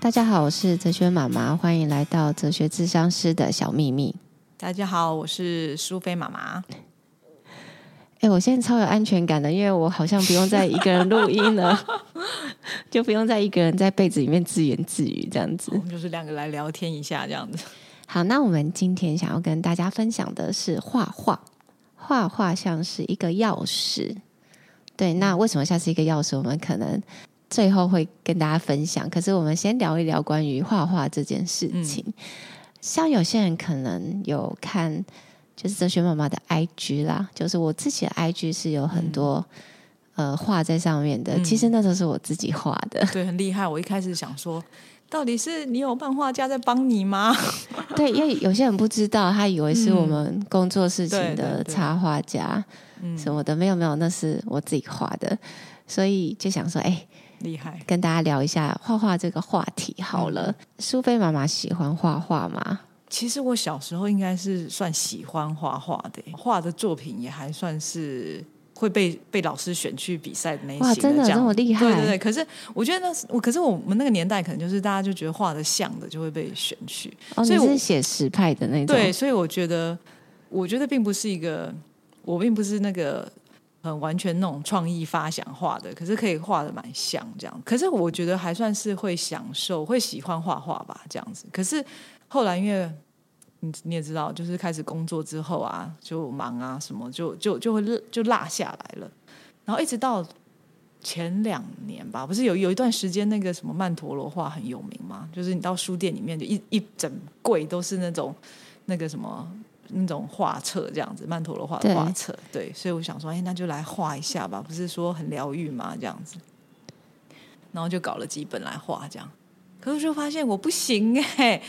大家好，我是哲学妈妈，欢迎来到哲学智商师的小秘密。大家好，我是苏菲妈妈。哎，我现在超有安全感的，因为我好像不用再一个人录音了，就不用再一个人在被子里面自言自语这样子。我们就是两个来聊天一下这样子。好，那我们今天想要跟大家分享的是画画。画画像是一个钥匙，对。那为什么像是一个钥匙？我们可能最后会跟大家分享。可是我们先聊一聊关于画画这件事情。嗯、像有些人可能有看。就是哲学妈妈的 IG 啦，就是我自己的 IG 是有很多、嗯、呃画在上面的。其实那都是我自己画的，对，很厉害。我一开始想说，到底是你有漫画家在帮你吗？对，因为有些人不知道，他以为是我们工作事情的插画家什么的，没有没有，那是我自己画的。所以就想说，哎，厉害，跟大家聊一下画画这个话题好了。苏菲妈妈喜欢画画吗？其实我小时候应该是算喜欢画画的，画的作品也还算是会被被老师选去比赛的那些。哇，真的这么厉害？对对对。可是我觉得那是我，可是我们那个年代可能就是大家就觉得画的像的就会被选去。哦，所以我是写实派的那种。对，所以我觉得，我觉得并不是一个，我并不是那个很完全那种创意发想画的，可是可以画的蛮像这样。可是我觉得还算是会享受，会喜欢画画吧，这样子。可是。后来，因为你你也知道，就是开始工作之后啊，就忙啊，什么就就就会就落下来了。然后一直到前两年吧，不是有有一段时间那个什么曼陀罗画很有名吗？就是你到书店里面就一一整柜都是那种那个什么那种画册这样子，曼陀罗画的画册。对，所以我想说，哎，那就来画一下吧，不是说很疗愈吗？这样子，然后就搞了几本来画，这样。可是就发现我不行哎。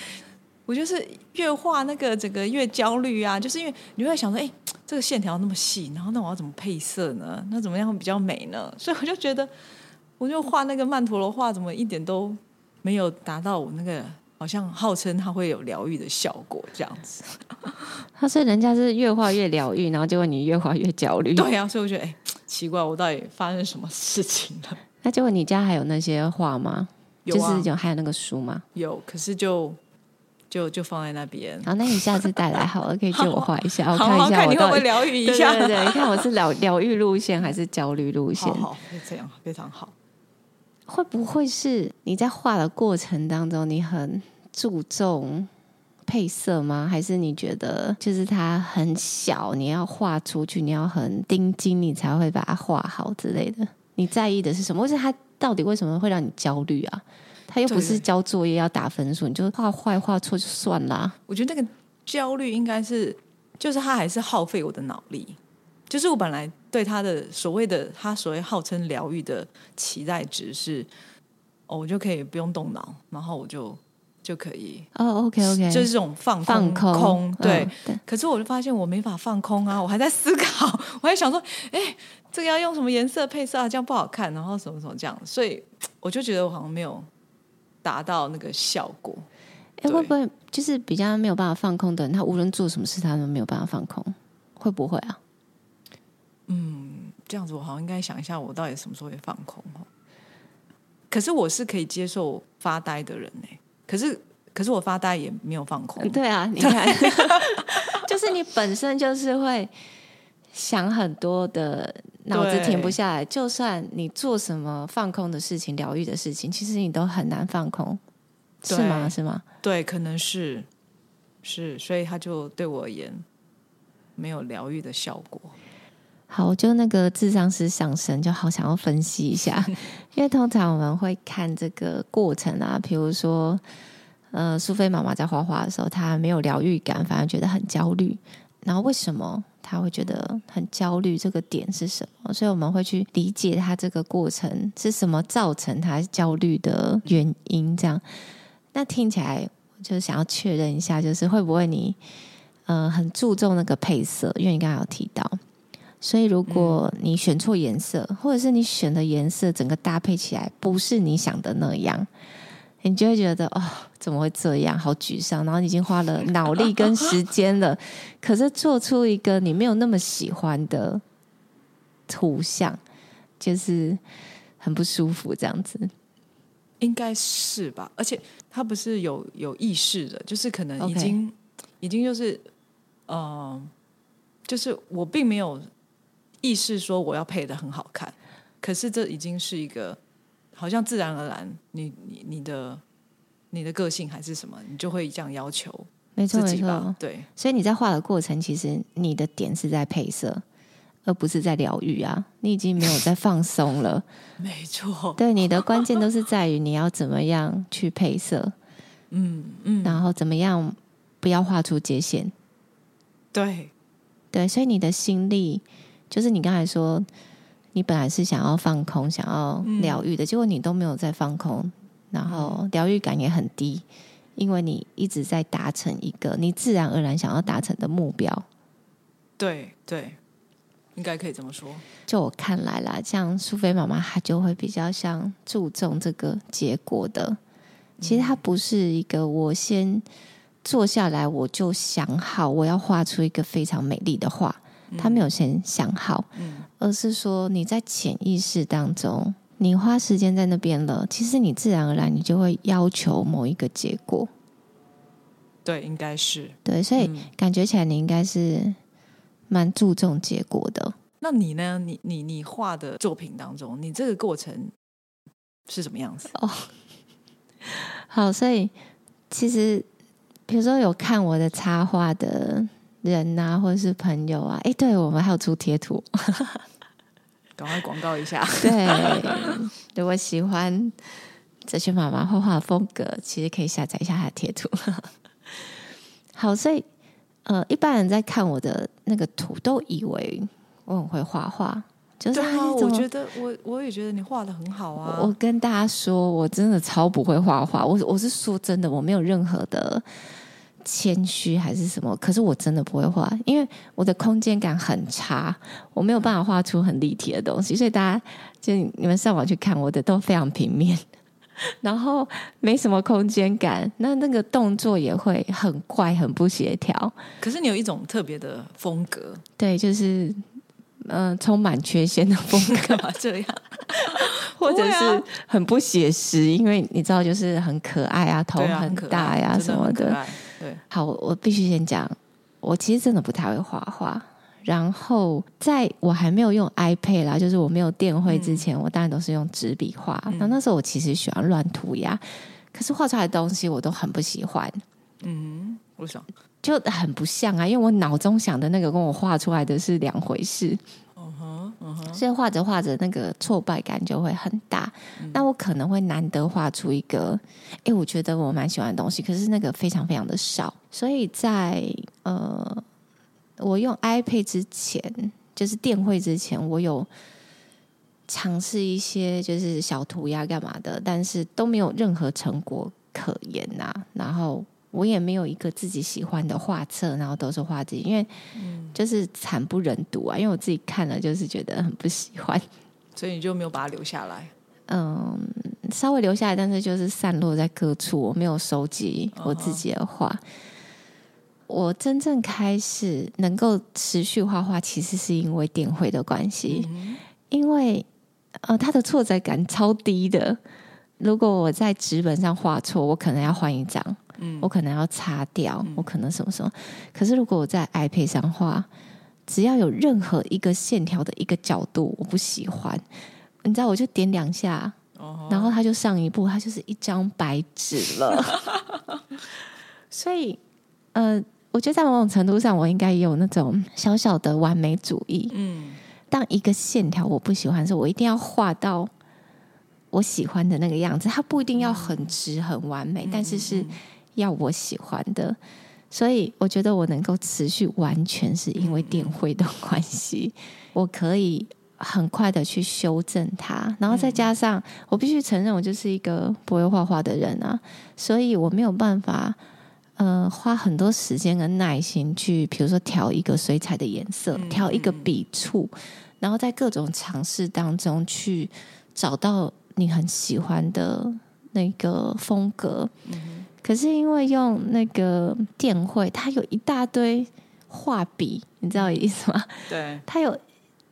我就是越画那个整个越焦虑啊，就是因为你会想说，哎，这个线条那么细，然后那我要怎么配色呢？那怎么样会比较美呢？所以我就觉得，我就画那个曼陀罗画，怎么一点都没有达到我那个好像号称它会有疗愈的效果这样子。他说人家是越画越疗愈，然后结果你越画越焦虑。对呀、啊，所以我觉得，哎，奇怪，我到底发生什么事情了？那结果你家还有那些画吗？有啊，就是有还有那个书吗？有，可是就。就就放在那边。好，那你下次带来好了，可以借我画一下，我看一下我看你会疗愈一下。对对对，你看我是疗疗愈路线还是焦虑路线？好，好，这样非常好。会不会是你在画的过程当中，你很注重配色吗？还是你觉得就是它很小，你要画出去，你要很盯紧，你才会把它画好之类的？你在意的是什么？或是它到底为什么会让你焦虑啊？他又不是交作业要打分数，你就画坏画错就算啦。我觉得那个焦虑应该是，就是他还是耗费我的脑力。就是我本来对他的所谓的他所谓号称疗愈的期待值是，哦，我就可以不用动脑，然后我就就可以哦，OK OK，就是这种放空放空，空对。可是我就发现我没法放空啊，我还在思考，我还想说，哎，这个要用什么颜色配色啊，这样不好看，然后什么什么这样，所以我就觉得我好像没有。达到那个效果，哎，会不会就是比较没有办法放空的人？他无论做什么事，他都没有办法放空，会不会啊？嗯，这样子我好像应该想一下，我到底什么时候会放空？可是我是可以接受发呆的人呢。可是，可是我发呆也没有放空。对啊，你看，就是你本身就是会想很多的。脑子停不下来，就算你做什么放空的事情、疗愈的事情，其实你都很难放空，是吗？是吗？对，可能是是，所以他就对我而言没有疗愈的效果。好，我就那个智商师上升，就好想要分析一下，因为通常我们会看这个过程啊，比如说，呃，苏菲妈妈在画画的时候，她没有疗愈感，反而觉得很焦虑，然后为什么？她会觉得很焦虑，这个点是什么？所以我们会去理解她这个过程是什么造成她焦虑的原因。这样，那听起来就是想要确认一下，就是会不会你呃很注重那个配色？因为你刚刚有提到，所以如果你选错颜色，或者是你选的颜色整个搭配起来不是你想的那样。你就会觉得哦，怎么会这样？好沮丧。然后你已经花了脑力跟时间了，可是做出一个你没有那么喜欢的图像，就是很不舒服这样子。应该是吧，而且他不是有有意识的，就是可能已经.已经就是，嗯、呃，就是我并没有意识说我要配的很好看，可是这已经是一个好像自然而然，你你你的你的个性还是什么，你就会这样要求没错？没错，对，所以你在画的过程，其实你的点是在配色，而不是在疗愈啊！你已经没有在放松了。没错，对，你的关键都是在于你要怎么样去配色，嗯嗯，然后怎么样不要画出界限。对对，所以你的心力，就是你刚才说，你本来是想要放空、想要疗愈的，结果你都没有在放空，然后疗愈感也很低，因为你一直在达成一个你自然而然想要达成的目标。对对，应该可以这么说。就我看来啦，像苏菲妈妈，她就会比较像注重这个结果的。其实她不是一个我先坐下来我就想好我要画出一个非常美丽的画，她没有先想好，而是说你在潜意识当中，你花时间在那边了，其实你自然而然你就会要求某一个结果。对，应该是对，所以感觉起来你应该是蛮注重结果的。那你呢？你你你画的作品当中，你这个过程是什么样子？哦，好，所以其实比如说有看我的插画的人啊，或者是朋友啊，哎，对我们还有出贴图，赶快广告一下。对，如果喜欢哲学妈妈画画的风格，其实可以下载一下她的贴图。好，所以呃，一般人在看我的那个图，都以为。我很会画画，就是啊，我觉得我我也觉得你画的很好啊。我，我跟大家说，我真的超不会画画。我我是说真的，我没有任何的谦虚还是什么。可是我真的不会画，因为我的空间感很差，我没有办法画出很立体的东西。所以大家就你们上网去看我的，都非常平面，然后没什么空间感。那那个动作也会很怪，很不协调。可是你有一种特别的风格，对，就是。嗯、呃，充满缺陷的风格 这样，或者是很不写实，因为你知道，就是很可爱啊，头很大呀、啊、什么的。的对，好，我必须先讲，我其实真的不太会画画。然后在我还没有用 iPad 啦，就是我没有电绘之前，嗯、我当然都是用纸笔画。那、嗯、那时候我其实喜欢乱涂鸦，可是画出来的东西我都很不喜欢。嗯，为什么？就很不像啊，因为我脑中想的那个跟我画出来的是两回事。所以画着画着，那个挫败感就会很大。嗯、那我可能会难得画出一个，哎，我觉得我蛮喜欢的东西，可是那个非常非常的少。所以在呃，我用 iPad 之前，就是电绘之前，我有尝试一些就是小涂鸦干嘛的，但是都没有任何成果可言呐、啊。然后。我也没有一个自己喜欢的画册，然后都是画自己，因为就是惨不忍睹啊！因为我自己看了就是觉得很不喜欢，所以你就没有把它留下来。嗯，稍微留下来，但是就是散落在各处，我没有收集我自己的画。Uh. 我真正开始能够持续画画，其实是因为电绘的关系，uh. 因为呃，它的挫折感超低的。如果我在纸本上画错，我可能要换一张。我可能要擦掉，嗯、我可能什么什么。可是如果我在 iPad 上画，只要有任何一个线条的一个角度我不喜欢，你知道，我就点两下，哦、然后它就上一步，它就是一张白纸了。所以，呃，我觉得在某种程度上，我应该也有那种小小的完美主义。嗯，当一个线条我不喜欢的时候，我一定要画到我喜欢的那个样子。它不一定要很直很完美，嗯、但是是。要我喜欢的，所以我觉得我能够持续，完全是因为电绘的关系。我可以很快的去修正它，然后再加上我必须承认，我就是一个不会画画的人啊，所以我没有办法，呃，花很多时间跟耐心去，比如说调一个水彩的颜色，调一个笔触，然后在各种尝试当中去找到你很喜欢的那个风格。可是因为用那个电绘，它有一大堆画笔，你知道意思吗？对，它有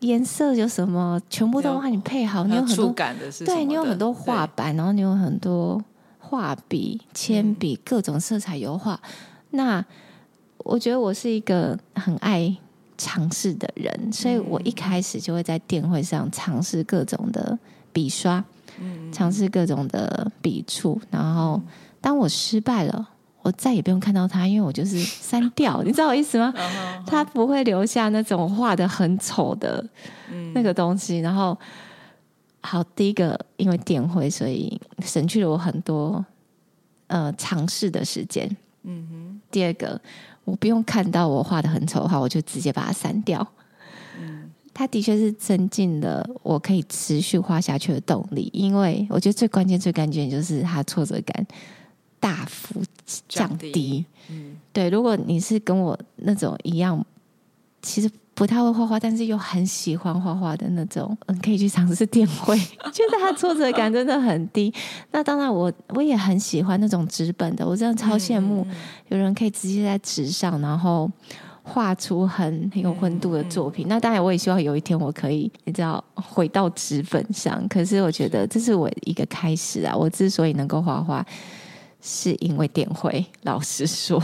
颜色有什么，全部都帮你配好。你有很多触感的是对你有很多画板，然后你有很多画笔、铅笔、嗯、各种色彩油画。那我觉得我是一个很爱尝试的人，所以我一开始就会在电绘上尝试各种的笔刷，嗯，尝试各种的笔触。然后当我失败了。我再也不用看到他，因为我就是删掉，你知道我意思吗？他不会留下那种画的很丑的那个东西。然后，好，第一个因为电绘，所以省去了我很多呃尝试的时间。嗯哼。第二个，我不用看到我画的很丑的话，我就直接把它删掉。嗯，它的确是增进了我可以持续画下去的动力，因为我觉得最关键、最关键就是它挫折感。大幅降低，降低，嗯，对。如果你是跟我那种一样，其实不太会画画，但是又很喜欢画画的那种，嗯，可以去尝试电绘，觉得它挫折感真的很低。那当然我，我我也很喜欢那种纸本的，我真的超羡慕有人可以直接在纸上，然后画出很很有温度的作品。那当然，我也希望有一天我可以，你知道，回到纸本上。可是我觉得这是我一个开始啊。我之所以能够画画。是因为电绘，老实说，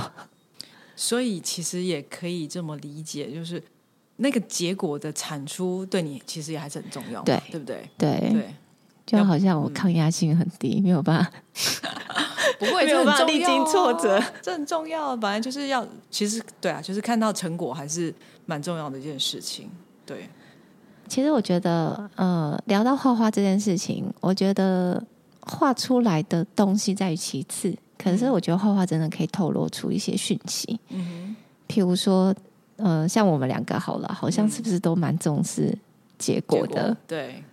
所以其实也可以这么理解，就是那个结果的产出对你其实也还是很重要，对，对不对？对对，就好像我抗压性很低，嗯、没有办法，不会，这很重要，历经挫折，这很重要。本来就是要，其实对啊，就是看到成果还是蛮重要的一件事情。对，其实我觉得，呃，聊到画画这件事情，我觉得。画出来的东西在于其次，可是我觉得画画真的可以透露出一些讯息。嗯哼，譬如说，呃，像我们两个好了，好像是不是都蛮重视结果的？果对，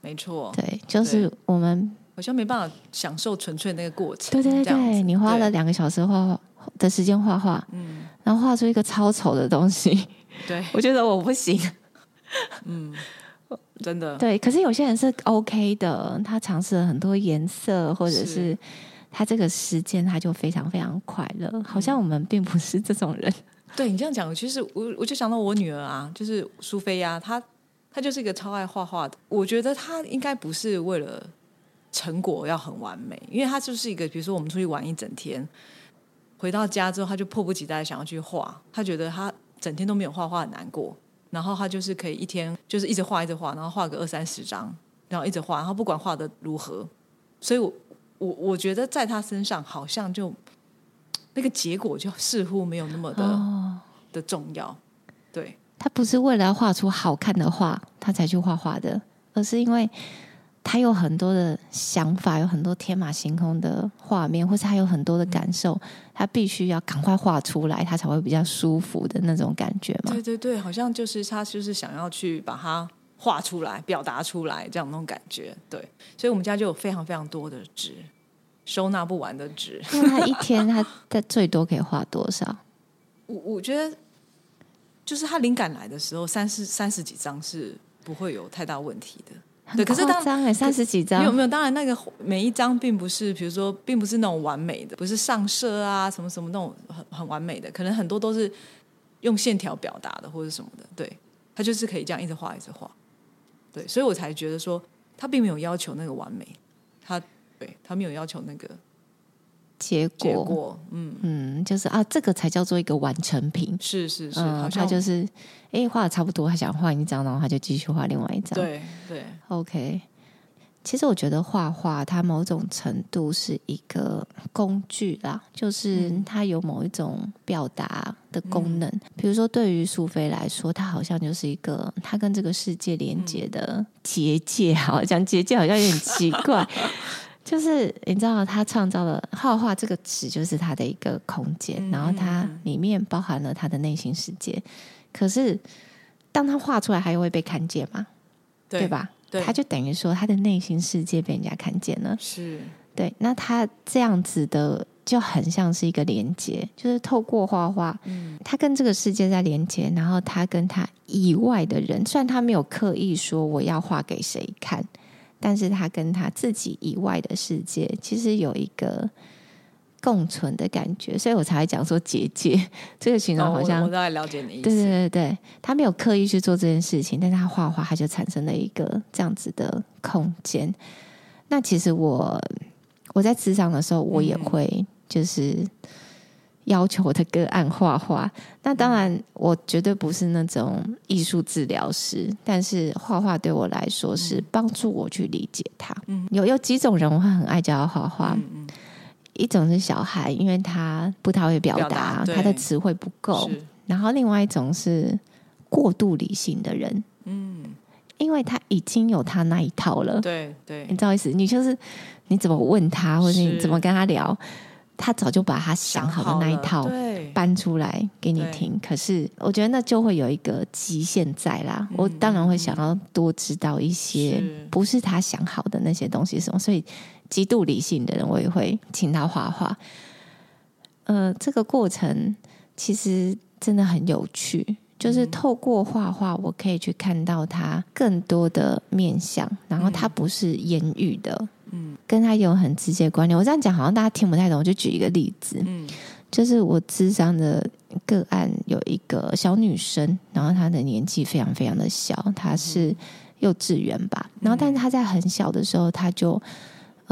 没错，对，就是我们好像没办法享受纯粹那个过程。对对对，你花了两个小时画画的时间画画，嗯，然后画出一个超丑的东西，对，我觉得我不行。嗯。真的对，可是有些人是 OK 的，他尝试了很多颜色，或者是他这个时间他就非常非常快乐。好像我们并不是这种人。对，你这样讲，其实我我就想到我女儿啊，就是苏菲啊，她她就是一个超爱画画的。我觉得她应该不是为了成果要很完美，因为她就是一个，比如说我们出去玩一整天，回到家之后，她就迫不及待想要去画。她觉得她整天都没有画画很难过。然后他就是可以一天就是一直画一直画，然后画个二三十张，然后一直画，然后不管画的如何，所以我我我觉得在他身上好像就那个结果就似乎没有那么的、哦、的重要。对，他不是为了要画出好看的画他才去画画的，而是因为。他有很多的想法，有很多天马行空的画面，或是他有很多的感受，嗯、他必须要赶快画出来，他才会比较舒服的那种感觉嘛。对对对，好像就是他就是想要去把它画出来、表达出来这样那种感觉。对，所以我们家就有非常非常多的纸，收纳不完的纸。那他一天他他最多可以画多少？我我觉得就是他灵感来的时候，三十三十几张是不会有太大问题的。对，可是当张三十几张，没有没有，当然那个每一张并不是，比如说，并不是那种完美的，不是上色啊，什么什么那种很很完美的，可能很多都是用线条表达的，或者什么的。对，他就是可以这样一直画，一直画。对，所以我才觉得说，他并没有要求那个完美，他对他没有要求那个。结果，结果嗯嗯，就是啊，这个才叫做一个完成品。是是是，嗯、好像他就是哎，画的差不多，他想画一张，然后他就继续画另外一张。对对，OK。其实我觉得画画，它某种程度是一个工具啦，就是它有某一种表达的功能。嗯、比如说，对于苏菲来说，它好像就是一个它跟这个世界连接的结界。好像结界好像有点奇怪。就是你知道，他创造了画画这个词，就是他的一个空间，嗯、然后它里面包含了他的内心世界。可是，当他画出来，还会被看见吗？对，对吧？对，他就等于说，他的内心世界被人家看见了。是对。那他这样子的，就很像是一个连接，就是透过画画，嗯，他跟这个世界在连接，然后他跟他以外的人，虽然他没有刻意说我要画给谁看。但是他跟他自己以外的世界，其实有一个共存的感觉，所以我才会讲说结界 这个形容好像、哦、我，我大概了解你的意思。对对对对，他没有刻意去做这件事情，但是他画画，他就产生了一个这样子的空间。那其实我我在职场的时候，我也会就是要求我的个案画画。嗯、那当然，我绝对不是那种艺术治疗师，但是画画对我来说是帮助我去理解他。嗯、有有几种人我会很爱教他画画。一种是小孩，因为他不太会表达，表达他的词汇不够。然后另外一种是过度理性的人，嗯，因为他已经有他那一套了。对对，你知道意思？你就是你怎么问他，或者你怎么跟他聊，他早就把他想好的那一套搬出来给你听。可是我觉得那就会有一个极限在啦。嗯、我当然会想要多知道一些不是他想好的那些东西什么，所以。极度理性的人，我也会请他画画。呃，这个过程其实真的很有趣，就是透过画画，我可以去看到他更多的面相，然后他不是言语的，嗯，跟他有很直接关联。我这样讲好像大家听不太懂，我就举一个例子，嗯，就是我智商的个案有一个小女生，然后她的年纪非常非常的小，她是幼稚园吧，然后但是她在很小的时候，她就。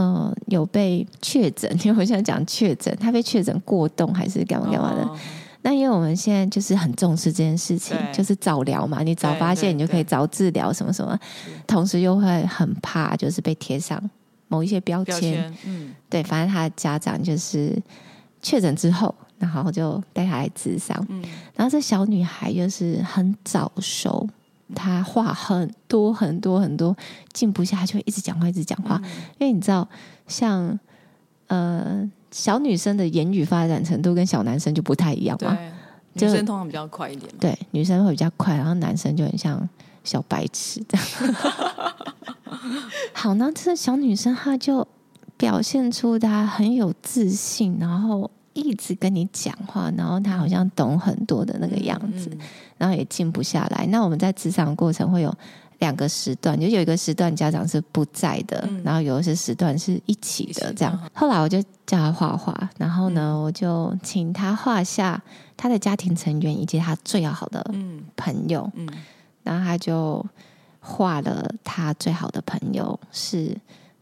嗯，有被确诊，因为我现在讲确诊，他被确诊过动还是干嘛干嘛的？哦、那因为我们现在就是很重视这件事情，就是早疗嘛，你早发现，你就可以早治疗，什么什么。同时又会很怕，就是被贴上某一些标签。嗯，对，反正他的家长就是确诊之后，然后就带他来咨商。嗯，然后这小女孩就是很早熟。她话很多很多很多，静不下，就会一直讲话，一直讲话。嗯、因为你知道，像呃小女生的言语发展程度跟小男生就不太一样嘛。对，女生通常比较快一点。对，女生会比较快，然后男生就很像小白痴这样。好，那这小女生她就表现出她很有自信，然后。一直跟你讲话，然后她好像懂很多的那个样子，嗯嗯、然后也静不下来。那我们在职场过程会有两个时段，就有一个时段家长是不在的，嗯、然后有一些时段是一起的。这样，嗯、后来我就叫他画画，然后呢，嗯、我就请他画下他的家庭成员以及他最要好的朋友。嗯嗯、然后他就画了他最好的朋友是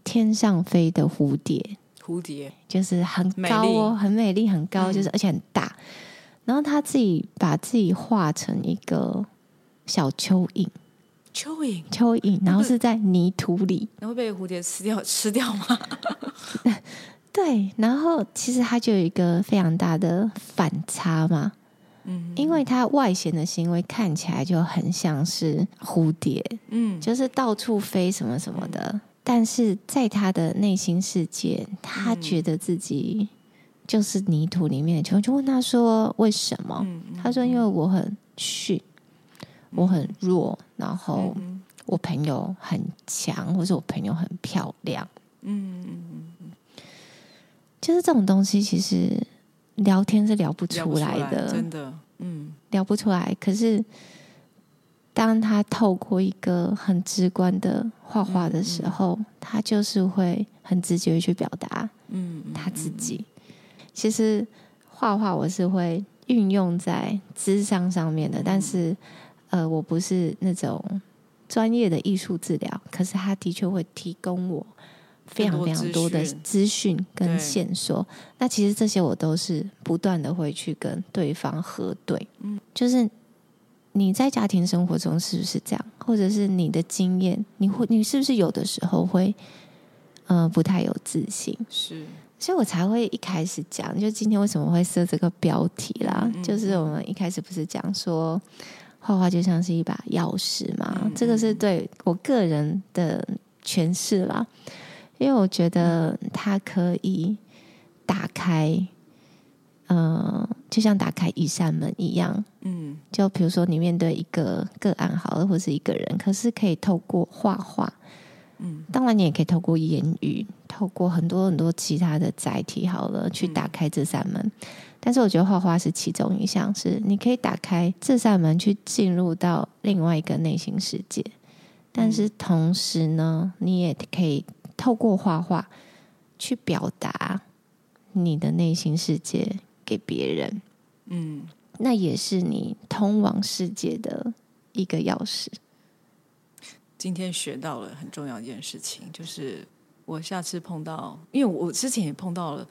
天上飞的蝴蝶。蝴蝶。就是很高哦，美很美丽，很高，就是而且很大。嗯、然后他自己把自己画成一个小蚯蚓，蚯蚓，蚯蚓，然后是在泥土里，然后被蝴蝶吃掉，吃掉吗？对，然后其实他就有一个非常大的反差嘛，嗯，因为他外显的行为看起来就很像是蝴蝶，嗯，就是到处飞什么什么的。嗯但是在他的内心世界，他觉得自己就是泥土里面的球。就问他说：“为什么？”他说：“因为我很逊，我很弱，然后我朋友很强，或者我朋友很漂亮。”嗯嗯嗯，就是这种东西，其实聊天是聊不出来的，真的，嗯，聊不出来。可是。当他透过一个很直观的画画的时候，嗯嗯、他就是会很直接去表达，嗯，他自己。其实画画我是会运用在智商上面的，嗯、但是呃，我不是那种专业的艺术治疗，可是他的确会提供我非常非常多的资讯跟线索。那其实这些我都是不断的会去跟对方核对，嗯，就是。你在家庭生活中是不是这样？或者是你的经验，你会你是不是有的时候会，呃，不太有自信？是，所以我才会一开始讲，就今天为什么会设这个标题啦？嗯嗯，就是我们一开始不是讲说，画画就像是一把钥匙嘛？嗯嗯，这个是对我个人的诠释啦，因为我觉得它可以打开。嗯，就像打开一扇门一样，嗯，就比如说你面对一个个案好了，或是一个人，可是可以透过画画，嗯，当然你也可以透过言语，透过很多很多其他的载体好了，去打开这扇门。嗯，但是我觉得画画是其中一项，是你可以打开这扇门，去进入到另外一个内心世界。但是同时呢，你也可以透过画画去表达。你的内心世界给别人，嗯，那也是你通往世界的一个钥匙。今天学到了很重要一件事情，就是我下次碰到，因为我之前也碰到了，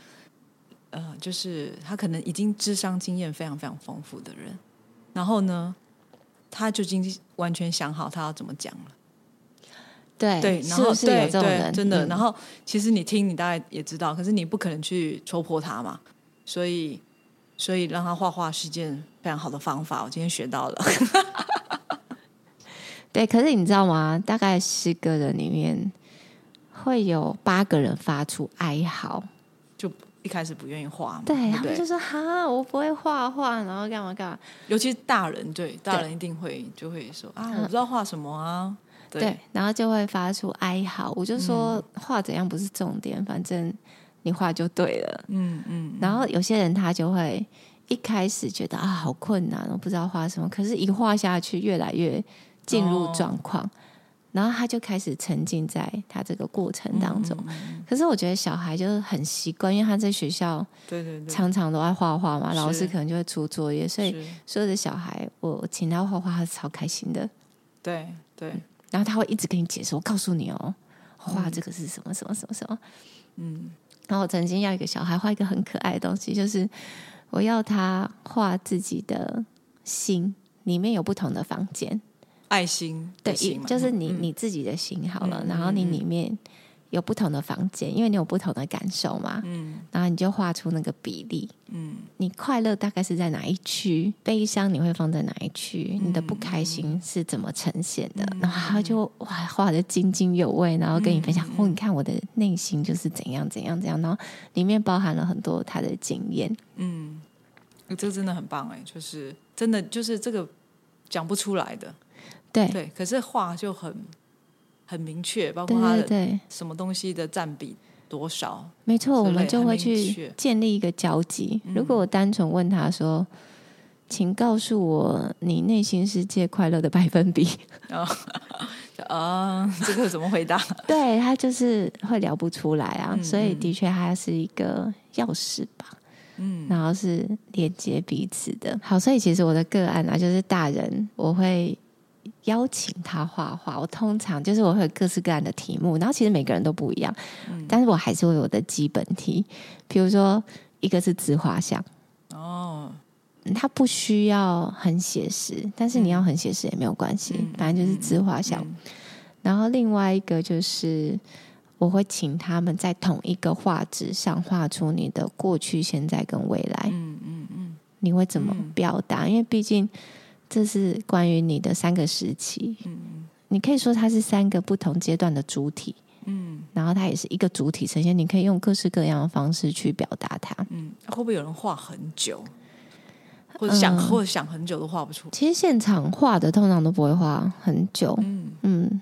呃，就是他可能已经智商经验非常非常丰富的人，然后呢，他就已经完全想好他要怎么讲了。对对，然后对对真的，嗯、然后其实你听，你大概也知道，可是你不可能去戳破他嘛，所以所以让他画画是一件非常好的方法。我今天学到了，对，可是你知道吗？大概十个人里面会有八个人发出哀嚎，就一开始不愿意画嘛，对，对，他们就说哈，我不会画画，然后干嘛干嘛。尤其是大人，对，大人一定会就会说啊，我不知道画什么啊。对，对，然后就会发出哀嚎。我就说画怎样不是重点，嗯、反正你画就对了。嗯嗯。然后有些人他就会一开始觉得啊好困难，我不知道画什么。可是，一画下去，越来越进入状况，哦、然后他就开始沉浸在他这个过程当中。可是，我觉得小孩就是很习惯，因为他在学校对对对，常常都爱画画嘛，老师可能就会出作业，所以所有的小孩，我请他画画，他是超开心的。对对。然后他会一直跟你解释，我告诉你哦，画这个是什么什么什么。什么，嗯。然后我曾经要一个小孩画一个很可爱的东西，就是我要他画自己的心，里面有不同的房间，爱心，对，就是你你自己的心好了，然后你里面。有不同的房间，因为你有不同的感受嘛，嗯，然后你就画出那个比例，嗯，你快乐大概是在哪一区，悲伤你会放在哪一区，嗯、你的不开心是怎么呈现的，嗯、然后他就哇画的津津有味，然后跟你分享，嗯、哦，你看我的内心就是怎样怎样怎样，然后里面包含了很多他的经验，嗯，这个真的很棒哎，就是真的就是这个讲不出来的，对。对，可是画就很。很明确，包括他的什么东西的占比多少？没错，我们就会去建立一个交集。嗯、如果我单纯问他说：“请告诉我你内心世界快乐的百分比。哦” 啊，这个怎么回答？对，他就是会聊不出来啊，嗯、所以的确它是一个钥匙吧。嗯，然后是连接彼此的。好，所以其实我的个案啊，就是大人，我会。邀请他画画，我通常就是我会有各式各样的题目，然后其实每个人都不一样，嗯、但是我还是会有我的基本题，比如说一个是自画像，哦，他不需要很写实，但是你要很写实也没有关系，嗯、反正就是自画像。然后另外一个就是我会请他们在同一个画纸上画出你的过去、现在跟未来，嗯嗯嗯，你会怎么表达？嗯、因为毕竟。这是关于你的三个时期，嗯，你可以说它是三个不同阶段的主体，嗯，然后它也是一个主体呈现，你可以用各式各样的方式去表达它，嗯，会不会有人画很久，或者想、嗯、或者想很久都画不出？其实现场画的通常都不会画很久，嗯。嗯，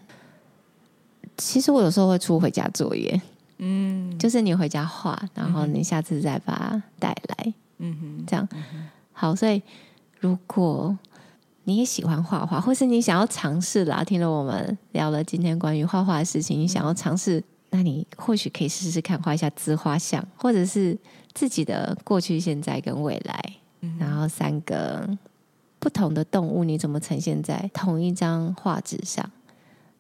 其实我有时候会出回家作业，嗯，就是你回家画，然后你下次再把它带来，嗯哼，这样，嗯、好，所以如果你也喜欢画画，或是你想要尝试啦。听了我们聊了今天关于画画的事情，你想要尝试，那你或许可以试试看画一下自画像，或者是自己的过去、现在跟未来，嗯、然后三个不同的动物，你怎么呈现在同一张画纸上？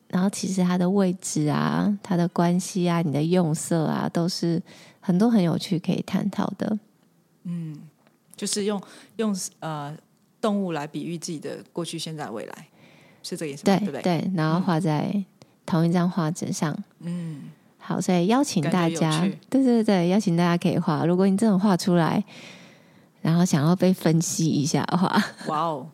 然后其实它的位置啊、它的关系啊、你的用色啊，都是很多很有趣可以探讨的。嗯，就是用用呃。动物来比喻自己的过去、现在、未来，是这个意思吗？对对对，然后画在同一张画纸上。嗯，好，所以邀请大家，对对对，邀请大家可以画。如果你真的画出来，然后想要被分析一下的话，哇哦！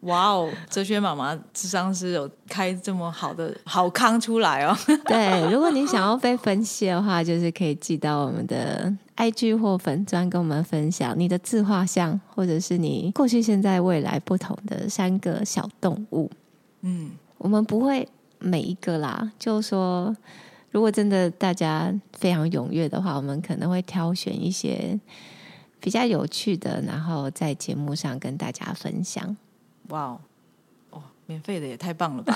哇哦！哲学妈妈智商是有开这么好的好康出来哦。对，如果你想要被分析的话，就是可以寄到我们的 IG 或粉专跟我们分享你的自画像，或者是你过去、现在、未来不同的三个小动物。嗯，我们不会每一个啦，就说如果真的大家非常踊跃的话，我们可能会挑选一些比较有趣的，然后在节目上跟大家分享。哇哦，哦，免费的也太棒了吧！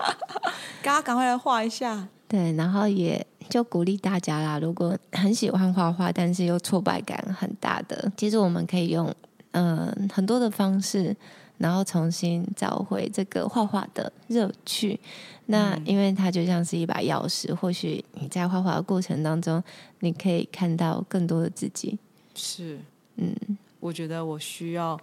大家赶快来画一下。对，然后也就鼓励大家啦，如果很喜欢画画，但是又挫败感很大的，其实我们可以用嗯、呃、很多的方式，然后重新找回这个画画的乐趣。那因为它就像是一把钥匙，或许你在画画的过程当中，你可以看到更多的自己。是，嗯，我觉得我需要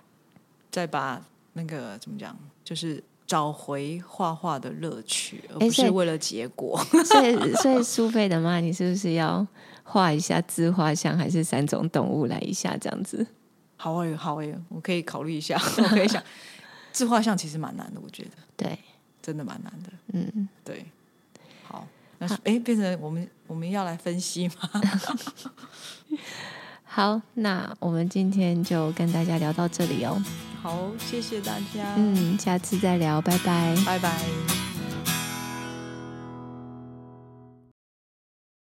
再把那个怎么讲，就是。找回画画的乐趣，而不是为了结果。所以，所以苏菲的妈，你是不是要画一下自画像，还是三种动物来一下这样子？好哎，好哎，我可以考虑一下。我可以想，自画像其实蛮难的，我觉得。对，真的蛮难的。嗯，对。好，那哎，变成我们我们要来分析吗？好，那我们今天就跟大家聊到这里哦。好，谢谢大家。嗯，下次再聊，拜拜，拜拜。